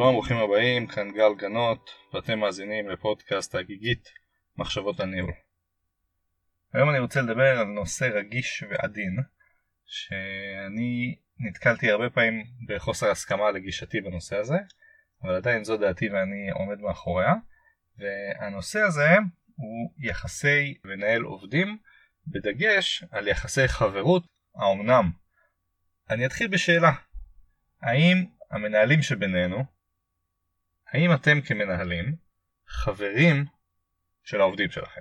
שלום, ברוכים הבאים, כאן גל גנות, ואתם מאזינים לפודקאסט הגיגית מחשבות הניהול. היום אני רוצה לדבר על נושא רגיש ועדין, שאני נתקלתי הרבה פעמים בחוסר הסכמה לגישתי בנושא הזה, אבל עדיין זו דעתי ואני עומד מאחוריה, והנושא הזה הוא יחסי מנהל עובדים, בדגש על יחסי חברות, האומנם. אני אתחיל בשאלה, האם המנהלים שבינינו, האם אתם כמנהלים חברים של העובדים שלכם?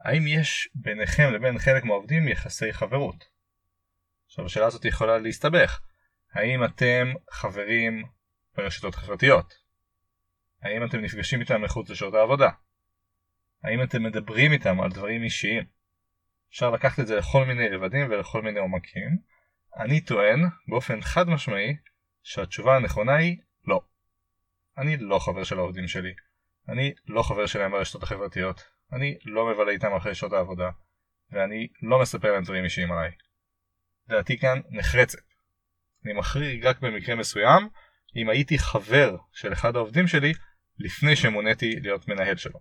האם יש ביניכם לבין חלק מהעובדים יחסי חברות? עכשיו השאלה הזאת יכולה להסתבך. האם אתם חברים ברשתות חברתיות? האם אתם נפגשים איתם מחוץ לשעות העבודה? האם אתם מדברים איתם על דברים אישיים? אפשר לקחת את זה לכל מיני רבדים ולכל מיני עומקים. אני טוען באופן חד משמעי שהתשובה הנכונה היא. אני לא חבר של העובדים שלי. אני לא חבר שלהם ברשתות החברתיות. אני לא מבלה איתם אחרי שעות העבודה. ואני לא מספר להם דברים אישיים עליי. דעתי כאן נחרצת. אני מחריג רק במקרה מסוים אם הייתי חבר של אחד העובדים שלי לפני שמוניתי להיות מנהל שלו.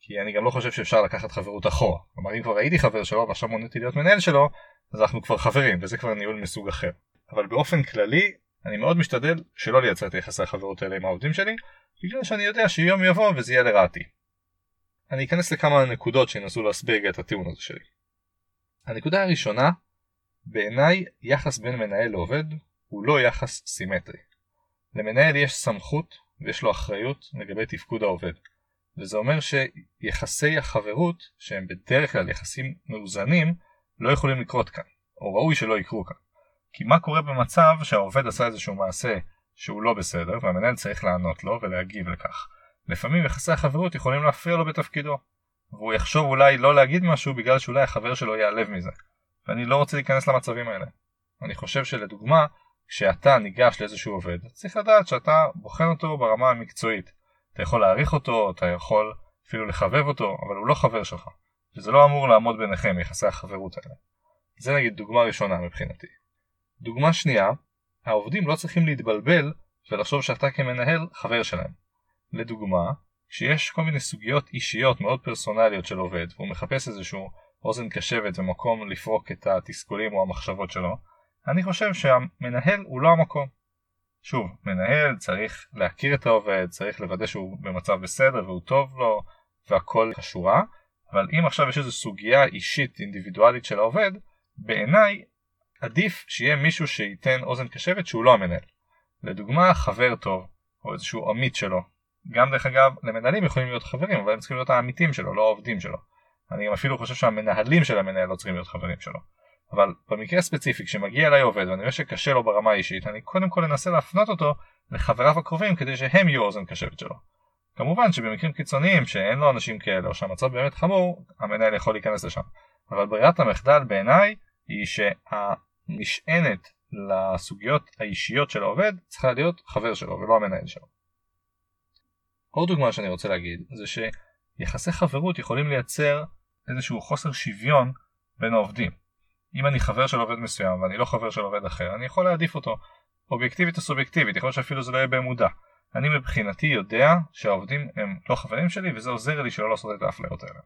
כי אני גם לא חושב שאפשר לקחת חברות אחורה. כלומר אם כבר הייתי חבר שלו ועכשיו מוניתי להיות מנהל שלו, אז אנחנו כבר חברים וזה כבר ניהול מסוג אחר. אבל באופן כללי אני מאוד משתדל שלא לייצר את היחסי החברות האלה עם העובדים שלי, בגלל שאני יודע שיום יבוא וזה יהיה לרעתי. אני אכנס לכמה נקודות שינסו להסביר את הטיעון הזה שלי. הנקודה הראשונה, בעיניי יחס בין מנהל לעובד הוא לא יחס סימטרי. למנהל יש סמכות ויש לו אחריות לגבי תפקוד העובד. וזה אומר שיחסי החברות, שהם בדרך כלל יחסים מאוזנים, לא יכולים לקרות כאן, או ראוי שלא יקרו כאן. כי מה קורה במצב שהעובד עשה איזשהו מעשה שהוא לא בסדר והמנהל צריך לענות לו ולהגיב לכך. לפעמים יחסי החברות יכולים להפריע לו בתפקידו והוא יחשוב אולי לא להגיד משהו בגלל שאולי החבר שלו ייעלב מזה ואני לא רוצה להיכנס למצבים האלה. אני חושב שלדוגמה כשאתה ניגש לאיזשהו עובד צריך לדעת שאתה בוחן אותו ברמה המקצועית אתה יכול להעריך אותו, אתה יכול אפילו לחבב אותו אבל הוא לא חבר שלך וזה לא אמור לעמוד ביניכם יחסי החברות האלה. זה נגיד דוגמה ראשונה מבחינתי. דוגמה שנייה, העובדים לא צריכים להתבלבל ולחשוב שאתה כמנהל חבר שלהם. לדוגמה, כשיש כל מיני סוגיות אישיות מאוד פרסונליות של עובד והוא מחפש איזשהו אוזן קשבת ומקום לפרוק את התסכולים או המחשבות שלו, אני חושב שהמנהל הוא לא המקום. שוב, מנהל צריך להכיר את העובד, צריך לוודא שהוא במצב בסדר והוא טוב לו והכל כשורה, אבל אם עכשיו יש איזו סוגיה אישית אינדיבידואלית של העובד, בעיניי עדיף שיהיה מישהו שייתן אוזן קשבת שהוא לא המנהל. לדוגמה חבר טוב או איזשהו עמית שלו. גם דרך אגב למנהלים יכולים להיות חברים אבל הם צריכים להיות העמיתים שלו לא העובדים שלו. אני אפילו חושב שהמנהלים של המנהל לא צריכים להיות חברים שלו. אבל במקרה הספציפי כשמגיע אליי עובד ואני רואה שקשה לו ברמה האישית אני קודם כל אנסה להפנות אותו לחבריו הקרובים כדי שהם יהיו אוזן קשבת שלו. כמובן שבמקרים קיצוניים שאין לו אנשים כאלה או שהמצב באמת חמור המנהל יכול להיכנס לשם. אבל ברירת המחדל בעיניי היא שה... נשענת לסוגיות האישיות של העובד צריכה להיות חבר שלו ולא המנהל שלו. עוד דוגמה שאני רוצה להגיד זה שיחסי חברות יכולים לייצר איזשהו חוסר שוויון בין העובדים. אם אני חבר של עובד מסוים ואני לא חבר של עובד אחר אני יכול להעדיף אותו אובייקטיבית או סובייקטיבית יכול להיות שאפילו זה לא יהיה במודע. אני מבחינתי יודע שהעובדים הם לא חברים שלי וזה עוזר לי שלא לעשות את האפליות האלה.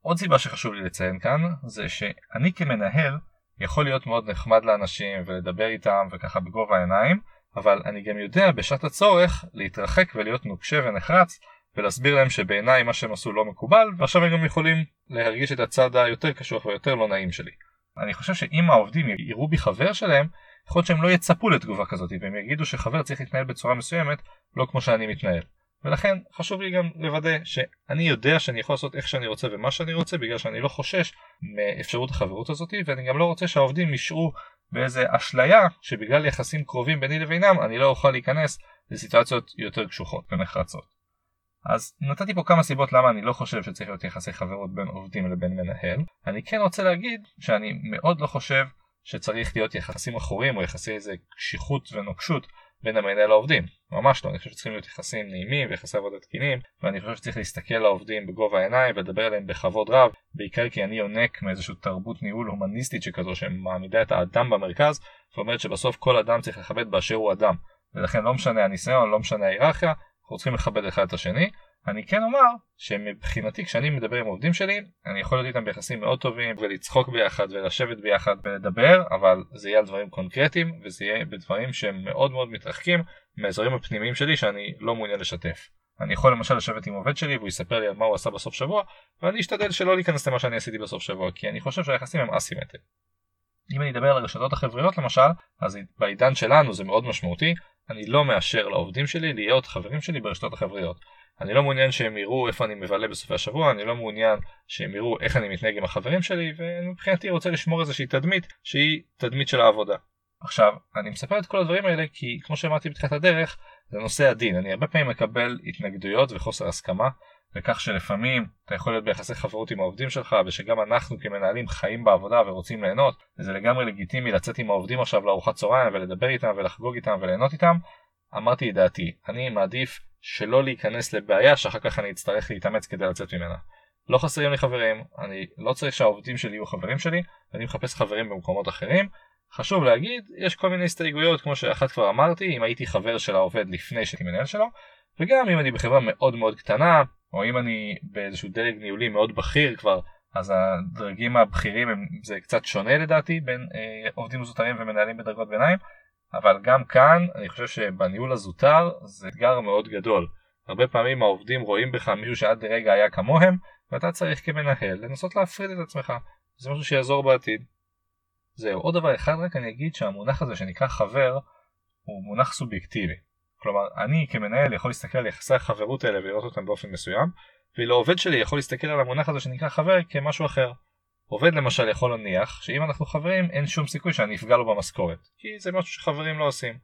עוד סיבה שחשוב לי לציין כאן זה שאני כמנהל יכול להיות מאוד נחמד לאנשים ולדבר איתם וככה בגובה העיניים, אבל אני גם יודע בשעת הצורך להתרחק ולהיות נוקשה ונחרץ ולהסביר להם שבעיניי מה שהם עשו לא מקובל ועכשיו הם גם יכולים להרגיש את הצד היותר קשוח ויותר לא נעים שלי. אני חושב שאם העובדים יראו בי חבר שלהם, יכול להיות שהם לא יצפו לתגובה כזאת והם יגידו שחבר צריך להתנהל בצורה מסוימת לא כמו שאני מתנהל. ולכן חשוב לי גם לוודא שאני יודע שאני יכול לעשות איך שאני רוצה ומה שאני רוצה בגלל שאני לא חושש מאפשרות החברות הזאת ואני גם לא רוצה שהעובדים ישרו באיזה אשליה שבגלל יחסים קרובים ביני לבינם אני לא אוכל להיכנס לסיטואציות יותר קשוחות ונחרצות. אז נתתי פה כמה סיבות למה אני לא חושב שצריך להיות יחסי חברות בין עובדים לבין מנהל. אני כן רוצה להגיד שאני מאוד לא חושב שצריך להיות יחסים אחורים או יחסי איזה קשיחות ונוקשות בין המנהל לעובדים. ממש לא, אני חושב שצריכים להיות יחסים נעימים ויחסי עבודה תקינים, ואני חושב שצריך להסתכל לעובדים בגובה העיניים ולדבר עליהם בכבוד רב, בעיקר כי אני יונק מאיזושהי תרבות ניהול הומניסטית שכזו שמעמידה את האדם במרכז, ואומרת שבסוף כל אדם צריך לכבד באשר הוא אדם, ולכן לא משנה הניסיון, לא משנה ההיררכיה, אנחנו צריכים לכבד אחד את השני. אני כן אומר שמבחינתי כשאני מדבר עם עובדים שלי אני יכול להיות איתם ביחסים מאוד טובים ולצחוק ביחד ולשבת ביחד ולדבר אבל זה יהיה על דברים קונקרטיים וזה יהיה בדברים שהם מאוד מאוד מתרחקים מהאזורים הפנימיים שלי שאני לא מעוניין לשתף. אני יכול למשל לשבת עם עובד שלי והוא יספר לי על מה הוא עשה בסוף שבוע ואני אשתדל שלא להיכנס למה שאני עשיתי בסוף שבוע כי אני חושב שהיחסים הם אסימטריים. אם אני אדבר על הרשתות החבריות למשל אז בעידן שלנו זה מאוד משמעותי אני לא מאשר לעובדים שלי להיות חברים שלי ברשתות החבריות. אני לא מעוניין שהם יראו איפה אני מבלה בסופי השבוע, אני לא מעוניין שהם יראו איך אני מתנהג עם החברים שלי, ומבחינתי רוצה לשמור איזושהי תדמית שהיא תדמית של העבודה. עכשיו, אני מספר את כל הדברים האלה כי כמו שאמרתי בתחילת הדרך, זה נושא הדין. אני הרבה פעמים מקבל התנגדויות וחוסר הסכמה, לכך שלפעמים אתה יכול להיות ביחסי חברות עם העובדים שלך, ושגם אנחנו כמנהלים חיים בעבודה ורוצים ליהנות, וזה לגמרי לגיטימי לצאת עם העובדים עכשיו לארוחת צהריים ולדבר איתם ולחגוג איתם וליהנות איתם. אמרתי את דעתי, אני מעדיף שלא להיכנס לבעיה שאחר כך אני אצטרך להתאמץ כדי לצאת ממנה. לא חסרים לי חברים, אני לא צריך שהעובדים שלי יהיו חברים שלי, אני מחפש חברים במקומות אחרים. חשוב להגיד, יש כל מיני הסתייגויות כמו שאחת כבר אמרתי, אם הייתי חבר של העובד לפני שהייתי מנהל שלו, וגם אם אני בחברה מאוד מאוד קטנה, או אם אני באיזשהו דרג ניהולי מאוד בכיר כבר, אז הדרגים הבכירים הם, זה קצת שונה לדעתי בין אה, עובדים זוטרים ומנהלים בדרגות ביניים, אבל גם כאן אני חושב שבניהול הזוטר זה אתגר מאוד גדול. הרבה פעמים העובדים רואים בך מישהו שעד לרגע היה כמוהם ואתה צריך כמנהל לנסות להפריד את עצמך. זה משהו שיעזור בעתיד. זהו, עוד דבר אחד רק אני אגיד שהמונח הזה שנקרא חבר הוא מונח סובייקטיבי. כלומר, אני כמנהל יכול להסתכל על יחסי החברות האלה ולראות אותם באופן מסוים, ולעובד שלי יכול להסתכל על המונח הזה שנקרא חבר כמשהו אחר. עובד למשל יכול להניח שאם אנחנו חברים אין שום סיכוי שאני אפגע לו במשכורת כי זה משהו שחברים לא עושים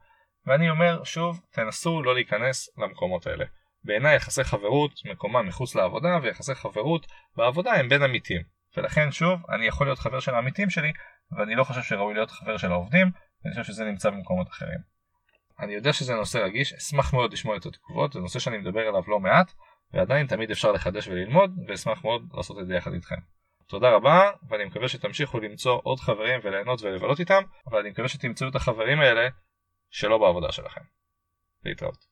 ואני אומר שוב תנסו לא להיכנס למקומות האלה בעיניי יחסי חברות מקומם מחוץ לעבודה ויחסי חברות בעבודה הם בין עמיתים ולכן שוב אני יכול להיות חבר של העמיתים שלי ואני לא חושב שראוי להיות חבר של העובדים ואני חושב שזה נמצא במקומות אחרים. אני יודע שזה נושא רגיש אשמח מאוד לשמוע את התגובות זה נושא שאני מדבר עליו לא מעט ועדיין תמיד אפשר לחדש וללמוד ואשמח מאוד לעשות את זה יחד איתכם. תודה רבה, ואני מקווה שתמשיכו למצוא עוד חברים וליהנות ולבלות איתם, אבל אני מקווה שתמצאו את החברים האלה שלא בעבודה שלכם. להתראות.